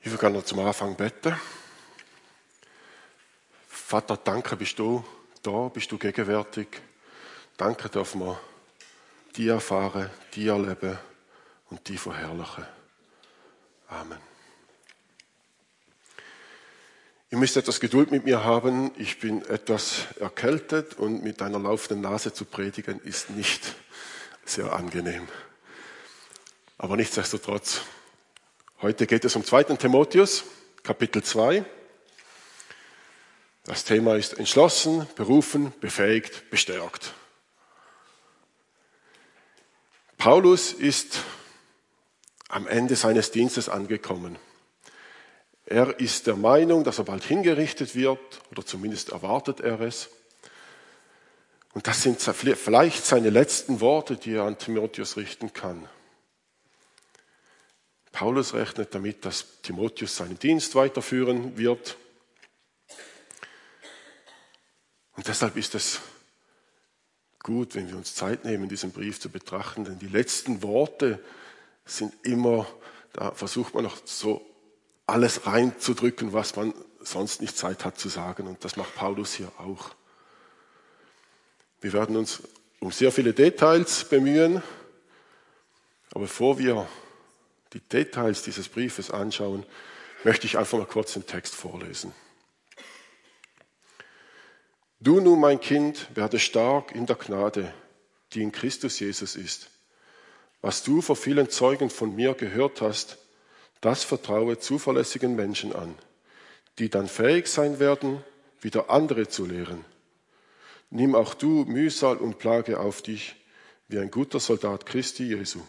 Ich will gerne zum Anfang beten. Vater, danke, bist du da, bist du gegenwärtig. Danke dürfen wir die erfahren, die erleben und die verherrlichen. Amen. Ihr müsst etwas Geduld mit mir haben. Ich bin etwas erkältet und mit einer laufenden Nase zu predigen ist nicht sehr angenehm. Aber nichtsdestotrotz, Heute geht es um 2. Timotheus, Kapitel 2. Das Thema ist entschlossen, berufen, befähigt, bestärkt. Paulus ist am Ende seines Dienstes angekommen. Er ist der Meinung, dass er bald hingerichtet wird, oder zumindest erwartet er es. Und das sind vielleicht seine letzten Worte, die er an Timotheus richten kann. Paulus rechnet damit, dass Timotheus seinen Dienst weiterführen wird. Und deshalb ist es gut, wenn wir uns Zeit nehmen, diesen Brief zu betrachten, denn die letzten Worte sind immer, da versucht man noch so alles reinzudrücken, was man sonst nicht Zeit hat zu sagen. Und das macht Paulus hier auch. Wir werden uns um sehr viele Details bemühen, aber bevor wir die Details dieses Briefes anschauen, möchte ich einfach mal kurz den Text vorlesen. Du nun, mein Kind, werde stark in der Gnade, die in Christus Jesus ist. Was du vor vielen Zeugen von mir gehört hast, das vertraue zuverlässigen Menschen an, die dann fähig sein werden, wieder andere zu lehren. Nimm auch du Mühsal und Plage auf dich, wie ein guter Soldat Christi Jesu.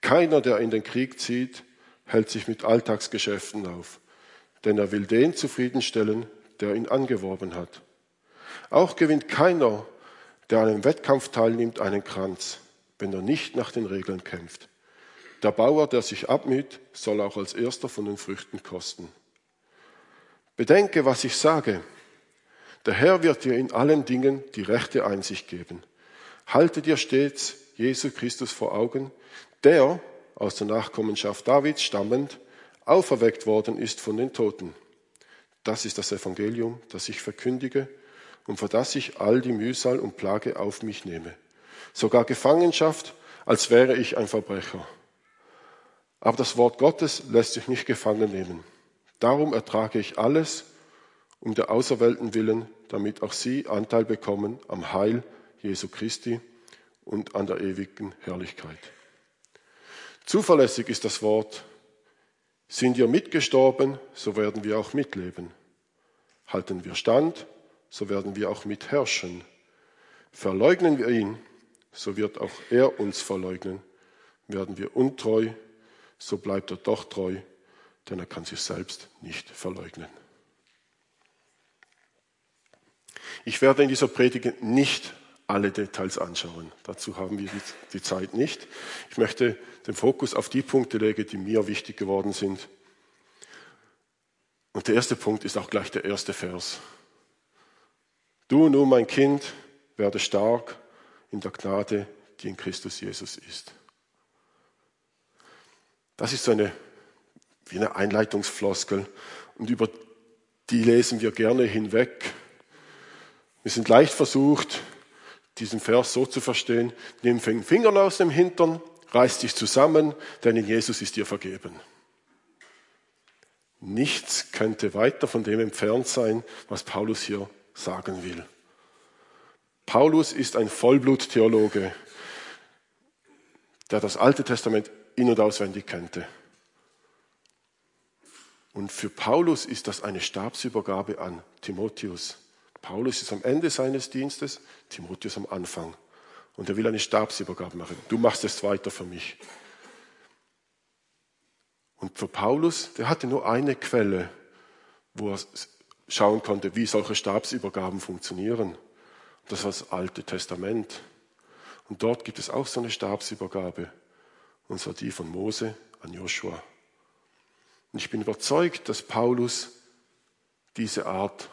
Keiner, der in den Krieg zieht, hält sich mit Alltagsgeschäften auf, denn er will den zufriedenstellen, der ihn angeworben hat. Auch gewinnt keiner, der an einem Wettkampf teilnimmt, einen Kranz, wenn er nicht nach den Regeln kämpft. Der Bauer, der sich abmüht, soll auch als erster von den Früchten kosten. Bedenke, was ich sage. Der Herr wird dir in allen Dingen die rechte Einsicht geben. Halte dir stets Jesu Christus vor Augen, der aus der Nachkommenschaft Davids stammend auferweckt worden ist von den Toten. Das ist das Evangelium, das ich verkündige und für das ich all die Mühsal und Plage auf mich nehme. Sogar Gefangenschaft, als wäre ich ein Verbrecher. Aber das Wort Gottes lässt sich nicht gefangen nehmen. Darum ertrage ich alles um der Auserwählten willen, damit auch sie Anteil bekommen am Heil Jesu Christi und an der ewigen Herrlichkeit. Zuverlässig ist das Wort. Sind wir mitgestorben, so werden wir auch mitleben. Halten wir stand, so werden wir auch mitherrschen. Verleugnen wir ihn, so wird auch er uns verleugnen. Werden wir untreu, so bleibt er doch treu, denn er kann sich selbst nicht verleugnen. Ich werde in dieser Predigt nicht alle Details anschauen. Dazu haben wir die, Zeit nicht. Ich möchte den Fokus auf die Punkte legen, die mir wichtig geworden sind. Und der erste Punkt ist auch gleich der erste Vers. Du nun, mein Kind, werde stark in der Gnade, die in Christus Jesus ist. Das ist so eine, wie eine Einleitungsfloskel und über die lesen wir gerne hinweg. Wir sind leicht versucht, diesen Vers so zu verstehen, nimm den Finger aus dem Hintern, reiß dich zusammen, denn in Jesus ist dir vergeben. Nichts könnte weiter von dem entfernt sein, was Paulus hier sagen will. Paulus ist ein Vollbluttheologe, der das Alte Testament in- und auswendig kannte. Und für Paulus ist das eine Stabsübergabe an Timotheus. Paulus ist am Ende seines Dienstes, Timotheus am Anfang. Und er will eine Stabsübergabe machen. Du machst es weiter für mich. Und für Paulus, der hatte nur eine Quelle, wo er schauen konnte, wie solche Stabsübergaben funktionieren. Das war das Alte Testament. Und dort gibt es auch so eine Stabsübergabe. Und zwar die von Mose an Joshua. Und ich bin überzeugt, dass Paulus diese Art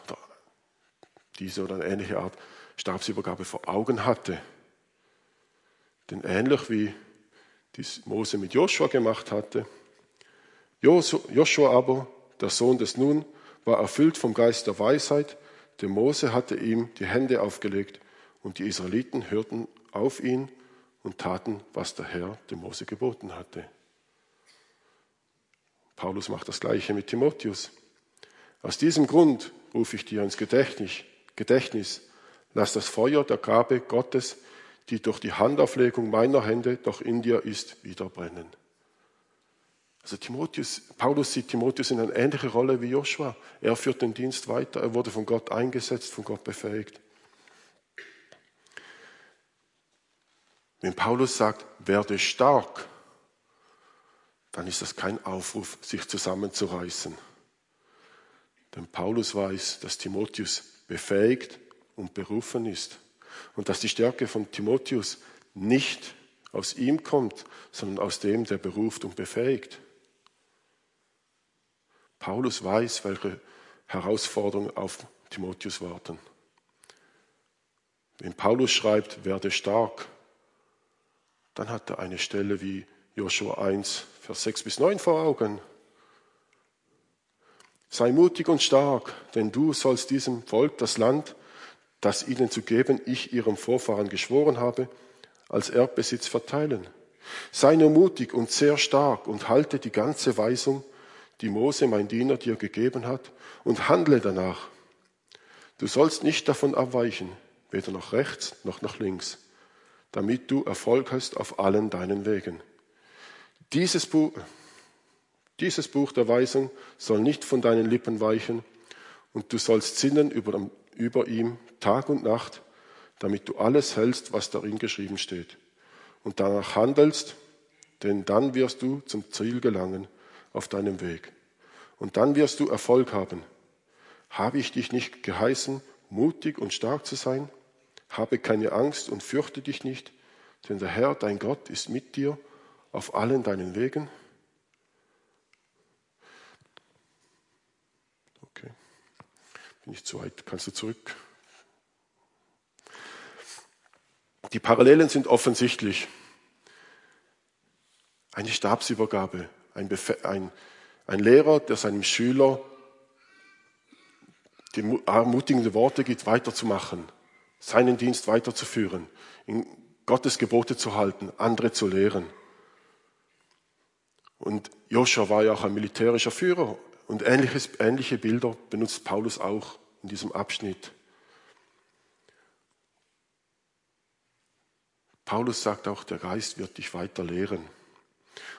diese oder eine ähnliche Art Stabsübergabe vor Augen hatte. Denn ähnlich wie dies Mose mit Joshua gemacht hatte, Joshua aber, der Sohn des Nun, war erfüllt vom Geist der Weisheit, denn Mose hatte ihm die Hände aufgelegt und die Israeliten hörten auf ihn und taten, was der Herr dem Mose geboten hatte. Paulus macht das gleiche mit Timotheus. Aus diesem Grund rufe ich dir ins Gedächtnis, Gedächtnis, lass das Feuer der Gabe Gottes, die durch die Handauflegung meiner Hände doch in dir ist, wieder brennen. Also Timotheus, Paulus sieht Timotheus in eine ähnliche Rolle wie Joshua. Er führt den Dienst weiter, er wurde von Gott eingesetzt, von Gott befähigt. Wenn Paulus sagt, werde stark, dann ist das kein Aufruf, sich zusammenzureißen. Denn Paulus weiß, dass Timotheus befähigt und berufen ist und dass die Stärke von Timotheus nicht aus ihm kommt, sondern aus dem, der beruft und befähigt. Paulus weiß, welche Herausforderungen auf Timotheus warten. Wenn Paulus schreibt, werde stark, dann hat er eine Stelle wie Joshua 1, Vers 6 bis 9 vor Augen. Sei mutig und stark, denn du sollst diesem Volk das Land, das ihnen zu geben ich ihrem Vorfahren geschworen habe, als Erbbesitz verteilen. Sei nur mutig und sehr stark und halte die ganze Weisung, die Mose, mein Diener, dir gegeben hat, und handle danach. Du sollst nicht davon abweichen, weder nach rechts noch nach links, damit du Erfolg hast auf allen deinen Wegen. Dieses Buch, dieses Buch der Weisung soll nicht von deinen Lippen weichen, und du sollst sinnen über, über ihm Tag und Nacht, damit du alles hältst, was darin geschrieben steht, und danach handelst, denn dann wirst du zum Ziel gelangen auf deinem Weg. Und dann wirst du Erfolg haben. Habe ich dich nicht geheißen, mutig und stark zu sein? Habe keine Angst und fürchte dich nicht, denn der Herr, dein Gott, ist mit dir auf allen deinen Wegen. Bin ich zu weit? Kannst du zurück? Die Parallelen sind offensichtlich. Eine Stabsübergabe, ein, ein, ein Lehrer, der seinem Schüler die ermutigende Worte gibt, weiterzumachen, seinen Dienst weiterzuführen, in Gottes Gebote zu halten, andere zu lehren. Und Joshua war ja auch ein militärischer Führer und ähnliches, ähnliche Bilder benutzt Paulus auch in diesem Abschnitt. Paulus sagt auch, der Geist wird dich weiter lehren.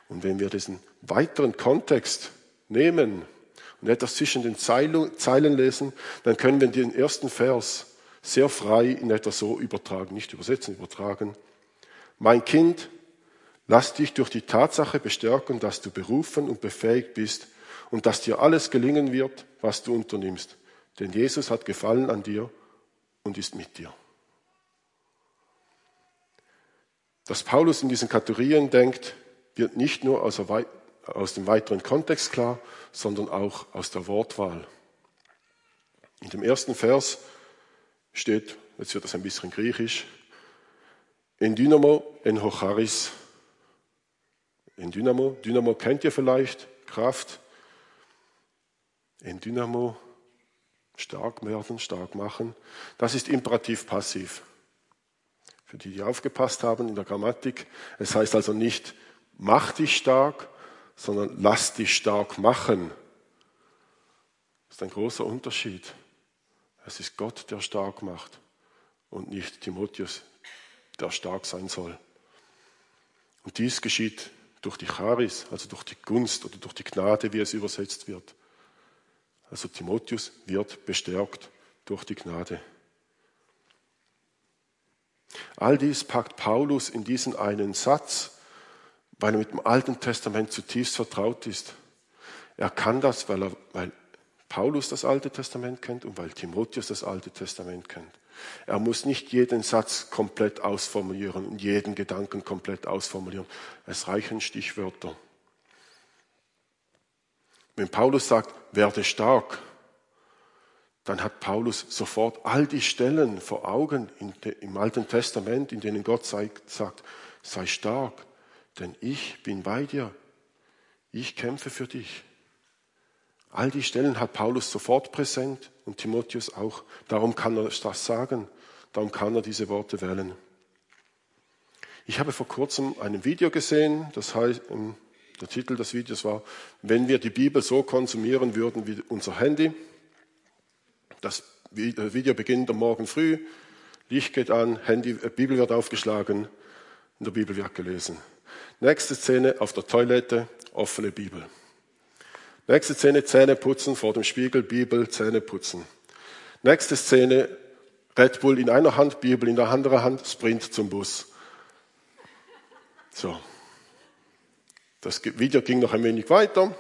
Und wenn wir diesen weiteren Kontext nehmen und etwas zwischen den Zeilen lesen, dann können wir den ersten Vers sehr frei in etwa so übertragen, nicht übersetzen, übertragen. Mein Kind, lass dich durch die Tatsache bestärken, dass du berufen und befähigt bist und dass dir alles gelingen wird, was du unternimmst. Denn Jesus hat Gefallen an dir und ist mit dir. Dass Paulus in diesen Kategorien denkt, wird nicht nur aus, dem weiteren Kontext klar, sondern auch aus der Wortwahl. In dem ersten Vers steht, jetzt wird das ein bisschen griechisch, in Dynamo, en Hocharis. In Dynamo, Dynamo kennt ihr vielleicht, Kraft. In Dynamo, stark werden, stark machen. Das ist imperativ passiv. Für die, die aufgepasst haben in der Grammatik. Es heißt also nicht, mach dich stark, sondern lass dich stark machen. Das ist ein großer Unterschied. Es ist Gott, der stark macht und nicht Timotheus, der stark sein soll. Und dies geschieht durch die Charis, also durch die Gunst oder durch die Gnade, wie es übersetzt wird. Also Timotheus wird bestärkt durch die Gnade. All dies packt Paulus in diesen einen Satz, weil er mit dem Alten Testament zutiefst vertraut ist. Er kann das, weil, er, weil Paulus das Alte Testament kennt und weil Timotheus das Alte Testament kennt. Er muss nicht jeden Satz komplett ausformulieren und jeden Gedanken komplett ausformulieren. Es reichen Stichwörter. Wenn Paulus sagt, werde stark, dann hat Paulus sofort all die Stellen vor Augen im Alten Testament, in denen Gott sagt, sei stark, denn ich bin bei dir. ich kämpfe für dich. All die Stellen hat Paulus sofort präsent und Timotheus auch. Darum kann er das sagen. Darum kann er diese Worte wählen. Ich habe vor kurzem ein Video gesehen, das heißt, ähm, der Titel des Videos war, wenn wir die Bibel so konsumieren würden wie unser Handy. Das Video beginnt am Morgen früh, Licht geht an, Handy, äh, Bibel wird aufgeschlagen, in der Bibel wird gelesen. Nächste Szene auf der Toilette, offene Bibel. Nächste Szene, Zähne putzen, vor dem Spiegel, Bibel, Zähne putzen. Nächste Szene, Red Bull in einer Hand, Bibel in der anderen Hand, Sprint zum Bus. So. Das Video ging noch ein wenig weiter.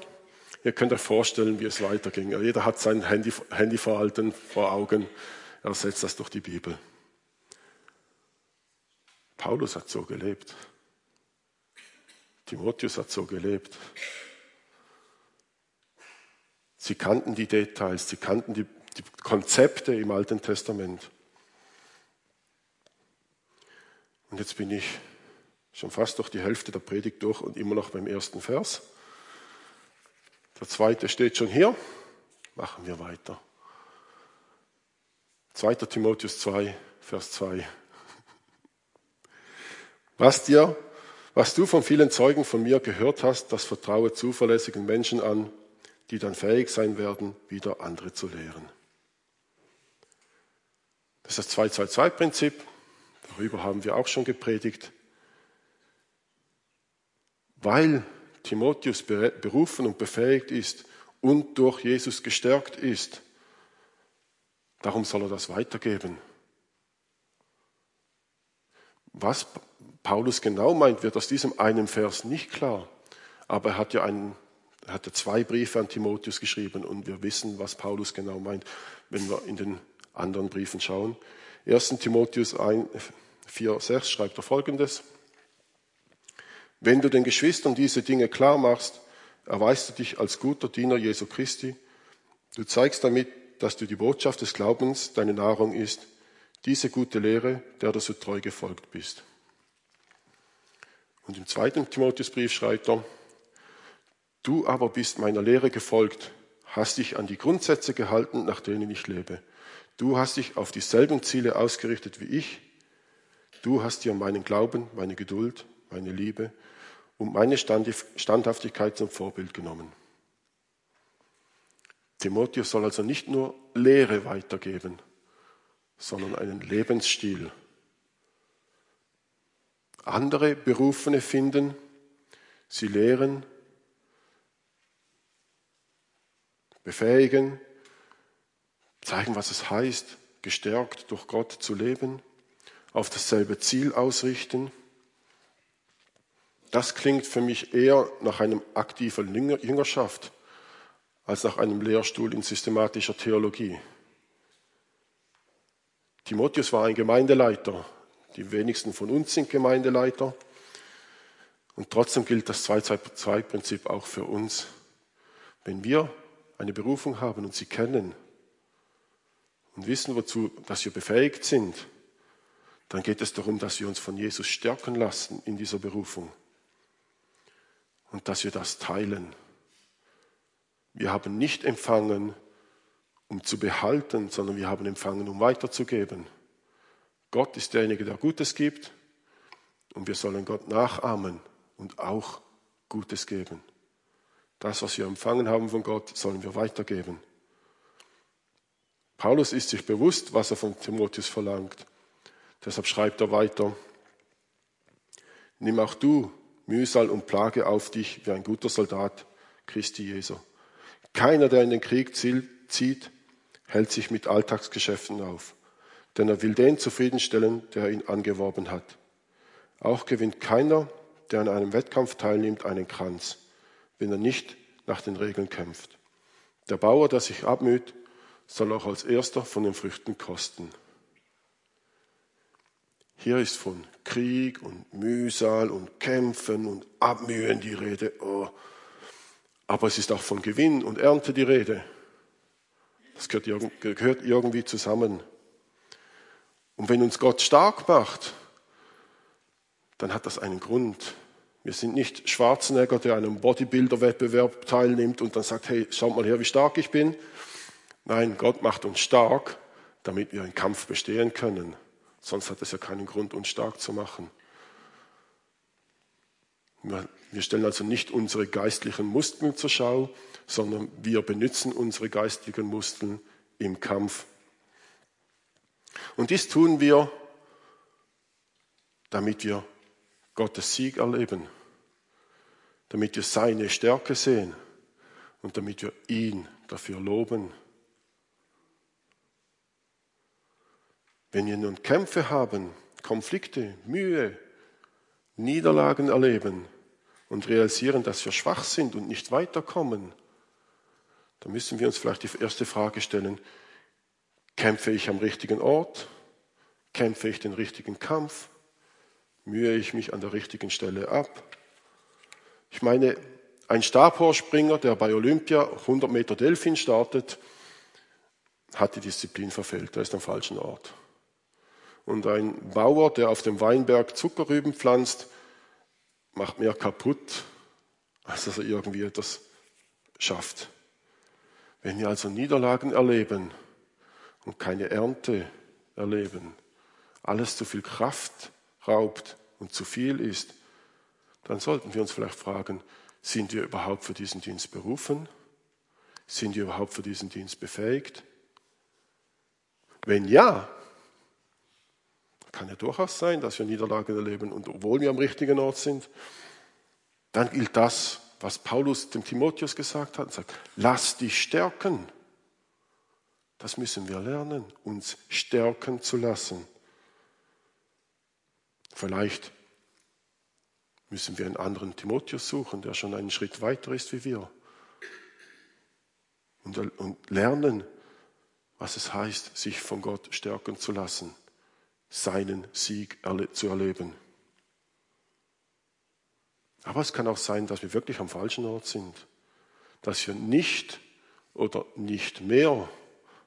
Ihr könnt euch vorstellen, wie es weiterging. Jeder hat sein Handy, Handyverhalten vor Augen. Er setzt das durch die Bibel. Paulus hat so gelebt. Timotheus hat so gelebt. Sie kannten die Details, sie kannten die, die Konzepte im Alten Testament. Und jetzt bin ich schon fast durch die Hälfte der Predigt durch und immer noch beim ersten Vers. Der zweite steht schon hier. Machen wir weiter. 2. Timotheus 2, Vers 2. Was dir, was du von vielen Zeugen von mir gehört hast, das vertraue zuverlässigen Menschen an, die dann fähig sein werden, wieder andere zu lehren. Das ist das 2-2-2-Prinzip. Darüber haben wir auch schon gepredigt. Weil Timotheus berufen und befähigt ist und durch Jesus gestärkt ist, darum soll er das weitergeben. Was Paulus genau meint, wird aus diesem einen Vers nicht klar. Aber er hat ja einen er hatte zwei Briefe an Timotheus geschrieben und wir wissen, was Paulus genau meint, wenn wir in den anderen Briefen schauen. 1. Timotheus 4, 6 schreibt er folgendes. Wenn du den Geschwistern diese Dinge klar machst, erweist du dich als guter Diener Jesu Christi. Du zeigst damit, dass du die Botschaft des Glaubens deine Nahrung ist, diese gute Lehre, der du so treu gefolgt bist. Und im zweiten Timotheusbrief schreibt er, Du aber bist meiner Lehre gefolgt, hast dich an die Grundsätze gehalten, nach denen ich lebe. Du hast dich auf dieselben Ziele ausgerichtet wie ich. Du hast dir meinen Glauben, meine Geduld, meine Liebe und meine Standhaftigkeit zum Vorbild genommen. Timotheus soll also nicht nur Lehre weitergeben, sondern einen Lebensstil. Andere Berufene finden, sie lehren, befähigen, zeigen, was es heißt, gestärkt durch Gott zu leben, auf dasselbe Ziel ausrichten. Das klingt für mich eher nach einem aktiven Jüngerschaft als nach einem Lehrstuhl in systematischer Theologie. Timotheus war ein Gemeindeleiter. Die wenigsten von uns sind Gemeindeleiter. Und trotzdem gilt das 2-2-2-Prinzip auch für uns. Wenn wir eine Berufung haben und sie kennen und wissen, wozu, dass wir befähigt sind, dann geht es darum, dass wir uns von Jesus stärken lassen in dieser Berufung und dass wir das teilen. Wir haben nicht empfangen, um zu behalten, sondern wir haben empfangen, um weiterzugeben. Gott ist derjenige, der Gutes gibt und wir sollen Gott nachahmen und auch Gutes geben. Das, was wir empfangen haben von Gott, sollen wir weitergeben. Paulus ist sich bewusst, was er von Timotheus verlangt. Deshalb schreibt er weiter, nimm auch du Mühsal und Plage auf dich wie ein guter Soldat Christi Jesu. Keiner, der in den Krieg zieht, hält sich mit Alltagsgeschäften auf, denn er will den zufriedenstellen, der ihn angeworben hat. Auch gewinnt keiner, der an einem Wettkampf teilnimmt, einen Kranz wenn er nicht nach den Regeln kämpft. Der Bauer, der sich abmüht, soll auch als erster von den Früchten kosten. Hier ist von Krieg und Mühsal und Kämpfen und Abmühen die Rede. Oh. Aber es ist auch von Gewinn und Ernte die Rede. Das gehört irgendwie zusammen. Und wenn uns Gott stark macht, dann hat das einen Grund. Wir sind nicht Schwarzenegger, der an einem Bodybuilder-Wettbewerb teilnimmt und dann sagt, hey, schaut mal her, wie stark ich bin. Nein, Gott macht uns stark, damit wir einen Kampf bestehen können. Sonst hat es ja keinen Grund, uns stark zu machen. Wir stellen also nicht unsere geistlichen Muskeln zur Schau, sondern wir benutzen unsere geistlichen Muskeln im Kampf. Und dies tun wir, damit wir Gottes Sieg erleben, damit wir seine Stärke sehen und damit wir ihn dafür loben. Wenn wir nun Kämpfe haben, Konflikte, Mühe, Niederlagen erleben und realisieren, dass wir schwach sind und nicht weiterkommen, dann müssen wir uns vielleicht die erste Frage stellen, kämpfe ich am richtigen Ort? Kämpfe ich den richtigen Kampf? Mühe ich mich an der richtigen Stelle ab? Ich meine, ein Stabhorspringer, der bei Olympia 100 Meter Delfin startet, hat die Disziplin verfehlt, er ist am falschen Ort. Und ein Bauer, der auf dem Weinberg Zuckerrüben pflanzt, macht mehr kaputt, als dass er irgendwie etwas schafft. Wenn wir also Niederlagen erleben und keine Ernte erleben, alles zu viel Kraft raubt und zu viel ist, dann sollten wir uns vielleicht fragen, sind wir überhaupt für diesen Dienst berufen? Sind wir überhaupt für diesen Dienst befähigt? Wenn ja, kann ja durchaus sein, dass wir Niederlagen erleben und obwohl wir am richtigen Ort sind, dann gilt das, was Paulus dem Timotheus gesagt hat, und sagt, lass dich stärken. Das müssen wir lernen, uns stärken zu lassen. Vielleicht müssen wir einen anderen Timotheus suchen, der schon einen Schritt weiter ist wie wir. Und, und lernen, was es heißt, sich von Gott stärken zu lassen seinen Sieg zu erleben. Aber es kann auch sein, dass wir wirklich am falschen Ort sind, dass wir nicht oder nicht mehr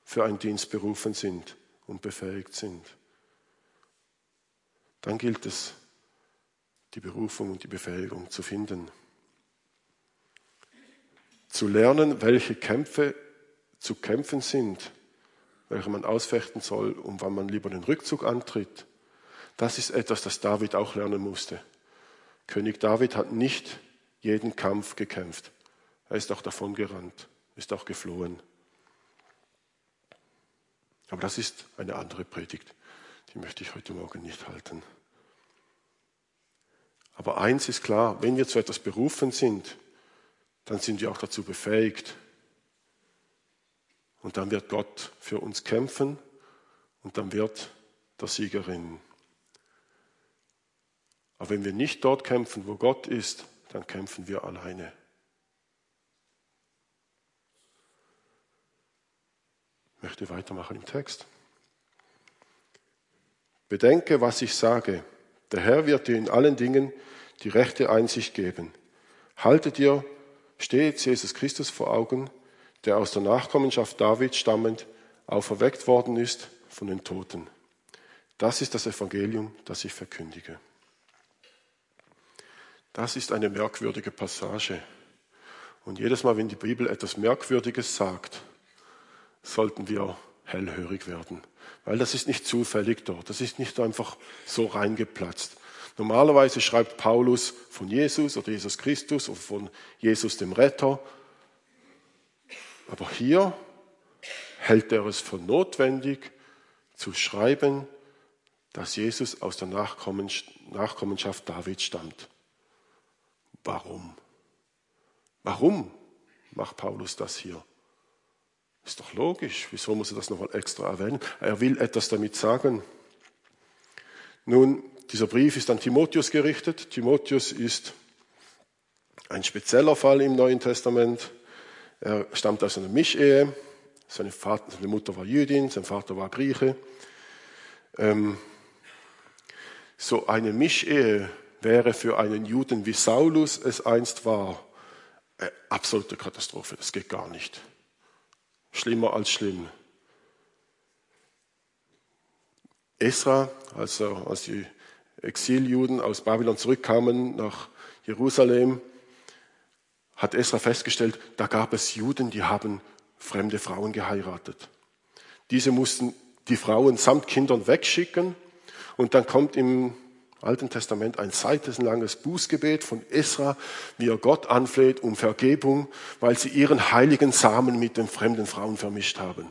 für einen Dienst berufen sind und befähigt sind. Dann gilt es, die Berufung und die Befähigung zu finden. Zu lernen, welche Kämpfe zu kämpfen sind welche man ausfechten soll und wann man lieber den Rückzug antritt. Das ist etwas, das David auch lernen musste. König David hat nicht jeden Kampf gekämpft. Er ist auch davon gerannt, ist auch geflohen. Aber das ist eine andere Predigt. Die möchte ich heute Morgen nicht halten. Aber eins ist klar, wenn wir zu etwas berufen sind, dann sind wir auch dazu befähigt, und dann wird Gott für uns kämpfen und dann wird der Siegerin. Aber wenn wir nicht dort kämpfen, wo Gott ist, dann kämpfen wir alleine. Ich möchte weitermachen im Text. Bedenke, was ich sage. Der Herr wird dir in allen Dingen die rechte Einsicht geben. Halte dir stets Jesus Christus vor Augen, der aus der Nachkommenschaft Davids stammend auferweckt worden ist von den Toten. Das ist das Evangelium, das ich verkündige. Das ist eine merkwürdige Passage. Und jedes Mal, wenn die Bibel etwas Merkwürdiges sagt, sollten wir hellhörig werden. Weil das ist nicht zufällig dort. Das ist nicht einfach so reingeplatzt. Normalerweise schreibt Paulus von Jesus oder Jesus Christus oder von Jesus dem Retter aber hier hält er es für notwendig zu schreiben, dass Jesus aus der Nachkommenschaft Davids stammt. Warum? Warum macht Paulus das hier? Ist doch logisch. Wieso muss er das nochmal extra erwähnen? Er will etwas damit sagen. Nun, dieser Brief ist an Timotheus gerichtet. Timotheus ist ein spezieller Fall im Neuen Testament. Er stammt aus einer Mischehe. Seine, Vater, seine Mutter war Jüdin, sein Vater war Grieche. Ähm, so eine Mischehe wäre für einen Juden wie Saulus es einst war, äh, absolute Katastrophe. Das geht gar nicht. Schlimmer als schlimm. Esra, also als die Exiljuden aus Babylon zurückkamen nach Jerusalem hat Esra festgestellt, da gab es Juden, die haben fremde Frauen geheiratet. Diese mussten die Frauen samt Kindern wegschicken und dann kommt im Alten Testament ein seitenlanges Bußgebet von Esra, wie er Gott anfleht um Vergebung, weil sie ihren heiligen Samen mit den fremden Frauen vermischt haben.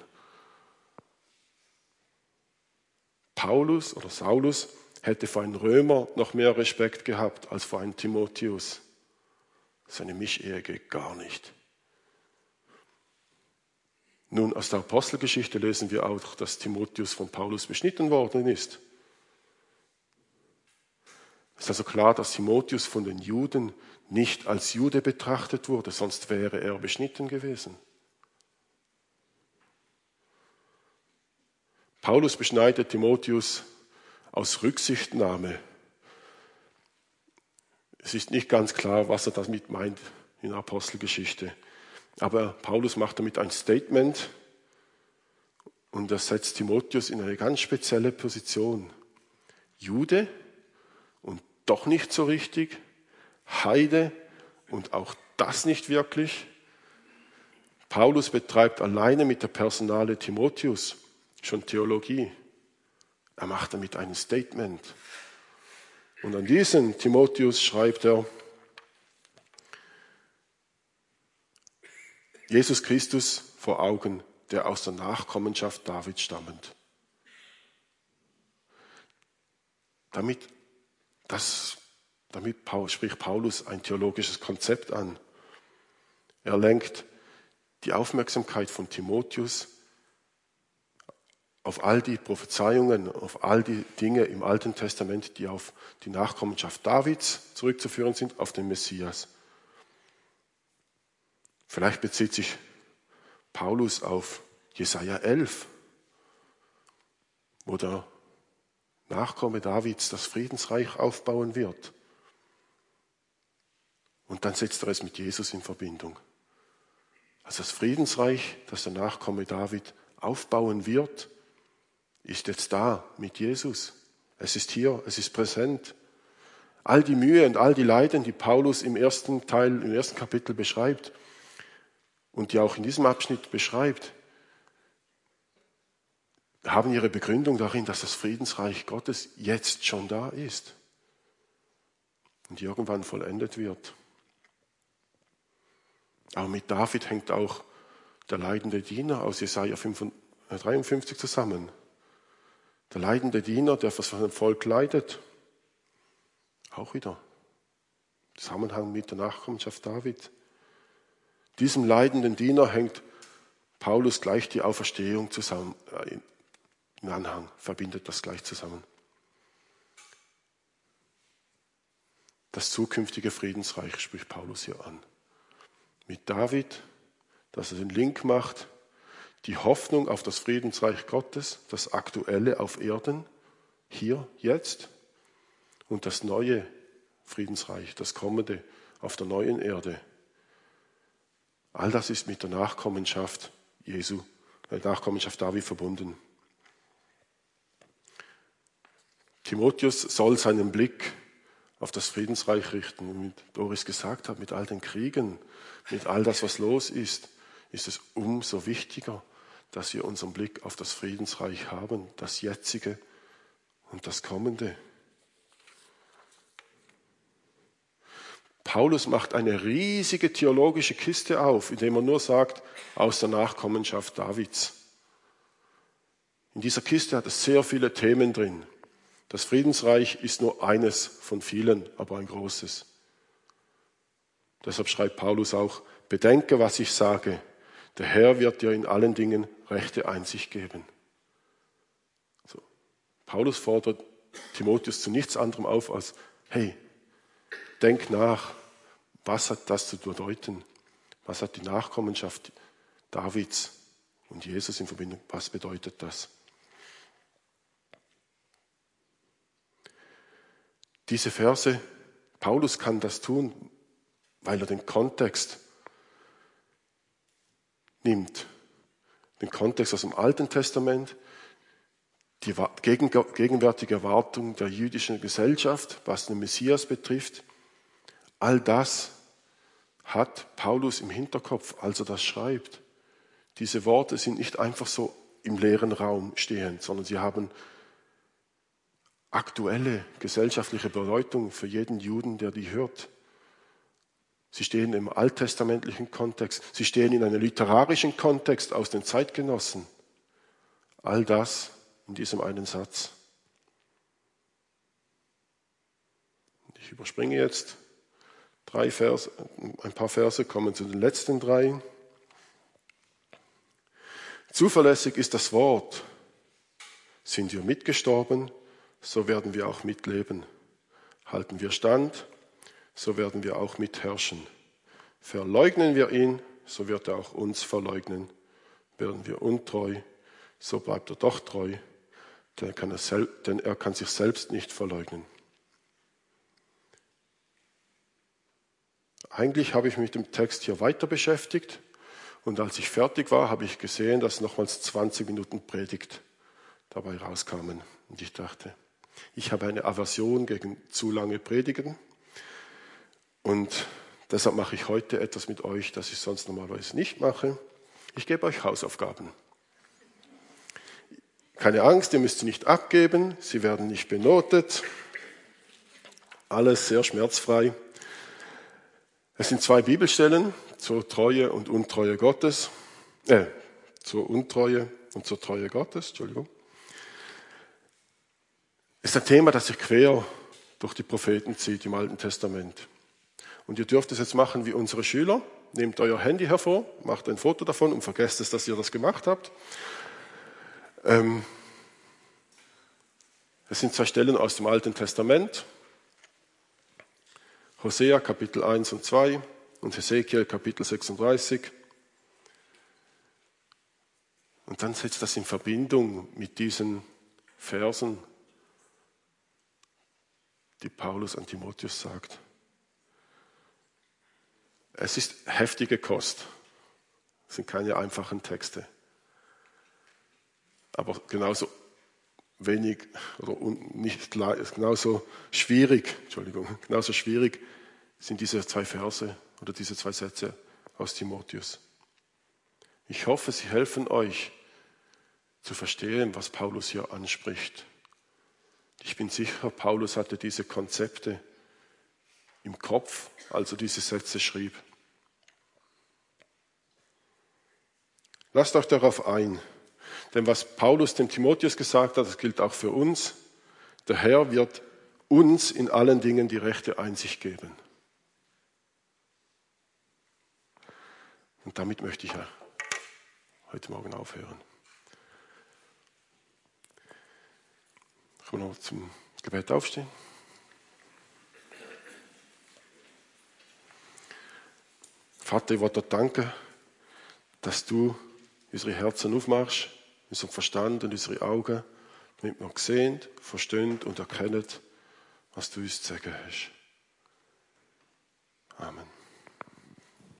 Paulus oder Saulus hätte vor einen Römer noch mehr Respekt gehabt als vor einen Timotheus. Seine Mischehe geht gar nicht. Nun, aus der Apostelgeschichte lesen wir auch, dass Timotheus von Paulus beschnitten worden ist. Es ist also klar, dass Timotheus von den Juden nicht als Jude betrachtet wurde, sonst wäre er beschnitten gewesen. Paulus beschneidet Timotheus aus Rücksichtnahme. Es ist nicht ganz klar, was er damit meint in Apostelgeschichte. Aber Paulus macht damit ein Statement und er setzt Timotheus in eine ganz spezielle Position. Jude und doch nicht so richtig, Heide und auch das nicht wirklich. Paulus betreibt alleine mit der Personale Timotheus schon Theologie. Er macht damit ein Statement. Und an diesen Timotheus schreibt er, Jesus Christus vor Augen, der aus der Nachkommenschaft Davids stammend. Damit, das, damit spricht Paulus ein theologisches Konzept an. Er lenkt die Aufmerksamkeit von Timotheus auf all die Prophezeiungen, auf all die Dinge im Alten Testament, die auf die Nachkommenschaft Davids zurückzuführen sind, auf den Messias. Vielleicht bezieht sich Paulus auf Jesaja 11, wo der Nachkomme Davids das Friedensreich aufbauen wird. Und dann setzt er es mit Jesus in Verbindung. Also das Friedensreich, das der Nachkomme David aufbauen wird, ist jetzt da mit Jesus. Es ist hier, es ist präsent. All die Mühe und all die Leiden, die Paulus im ersten Teil, im ersten Kapitel beschreibt und die auch in diesem Abschnitt beschreibt, haben ihre Begründung darin, dass das Friedensreich Gottes jetzt schon da ist und irgendwann vollendet wird. Aber mit David hängt auch der leidende Diener aus Jesaja 53 zusammen. Der leidende Diener, der für sein Volk leidet, auch wieder. Zusammenhang mit der Nachkommenschaft David. Diesem leidenden Diener hängt Paulus gleich die Auferstehung zusammen, äh, in Anhang, verbindet das gleich zusammen. Das zukünftige Friedensreich spricht Paulus hier an. Mit David, dass er den Link macht die Hoffnung auf das Friedensreich Gottes, das aktuelle auf Erden, hier, jetzt, und das neue Friedensreich, das kommende auf der neuen Erde. All das ist mit der Nachkommenschaft Jesu, der Nachkommenschaft David verbunden. Timotheus soll seinen Blick auf das Friedensreich richten. Wie Doris gesagt hat, mit all den Kriegen, mit all das, was los ist, ist es umso wichtiger, dass wir unseren Blick auf das Friedensreich haben, das jetzige und das kommende. Paulus macht eine riesige theologische Kiste auf, indem er nur sagt, aus der Nachkommenschaft Davids. In dieser Kiste hat es sehr viele Themen drin. Das Friedensreich ist nur eines von vielen, aber ein großes. Deshalb schreibt Paulus auch, bedenke, was ich sage. Der Herr wird dir in allen Dingen rechte Einsicht geben. So. Paulus fordert Timotheus zu nichts anderem auf als, hey, denk nach, was hat das zu bedeuten? Was hat die Nachkommenschaft Davids und Jesus in Verbindung? Was bedeutet das? Diese Verse, Paulus kann das tun, weil er den Kontext nimmt. Den Kontext aus dem Alten Testament, die gegenwärtige Erwartung der jüdischen Gesellschaft, was den Messias betrifft, All das hat Paulus im Hinterkopf, als er das schreibt. Diese Worte sind nicht einfach so im leeren Raum stehend, sondern sie haben aktuelle gesellschaftliche Bedeutung für jeden Juden, der die hört. Sie stehen im alttestamentlichen Kontext, sie stehen in einem literarischen Kontext aus den Zeitgenossen. All das in diesem einen Satz. Ich überspringe jetzt drei Verse, ein paar Verse, kommen zu den letzten drei. Zuverlässig ist das Wort. Sind wir mitgestorben, so werden wir auch mitleben. Halten wir stand, so werden wir auch mitherrschen. Verleugnen wir ihn, so wird er auch uns verleugnen. Werden wir untreu, so bleibt er doch treu, denn er kann, er denn er kann sich selbst nicht verleugnen. Eigentlich habe ich mich mit dem Text hier weiter beschäftigt und als ich fertig war, habe ich gesehen, dass nochmals 20 Minuten Predigt dabei rauskamen. Und ich dachte, ich habe eine Aversion gegen zu lange Predigen und deshalb mache ich heute etwas mit euch, das ich sonst normalerweise nicht mache. Ich gebe euch Hausaufgaben. Keine Angst, ihr müsst sie nicht abgeben, sie werden nicht benotet. Alles sehr schmerzfrei. Es sind zwei Bibelstellen zur Treue und Untreue Gottes, äh, zur Untreue und zur Treue Gottes, Entschuldigung. Ist ein Thema, das sich quer durch die Propheten zieht im Alten Testament. Und ihr dürft es jetzt machen wie unsere Schüler. Nehmt euer Handy hervor, macht ein Foto davon und vergesst es, dass ihr das gemacht habt. Ähm, es sind zwei Stellen aus dem Alten Testament. Hosea Kapitel 1 und 2 und Hesekiel Kapitel 36. Und dann setzt das in Verbindung mit diesen Versen, die Paulus an Timotheus sagt. Es ist heftige Kost. Es sind keine einfachen Texte. Aber genauso wenig oder nicht genauso schwierig, Entschuldigung, genauso schwierig sind diese zwei Verse oder diese zwei Sätze aus Timotheus. Ich hoffe, sie helfen euch zu verstehen, was Paulus hier anspricht. Ich bin sicher, Paulus hatte diese Konzepte im Kopf, als er diese Sätze schrieb. Lasst euch darauf ein. Denn was Paulus dem Timotheus gesagt hat, das gilt auch für uns. Der Herr wird uns in allen Dingen die rechte Einsicht geben. Und damit möchte ich ja heute Morgen aufhören. Ich will noch zum Gebet aufstehen. Vater, ich wollte dir danken, dass du unsere Herzen aufmachst unserem Verstand und unsere Augen, damit wir sehen, verstehen und erkennen, was du uns zu sagen hast. Amen.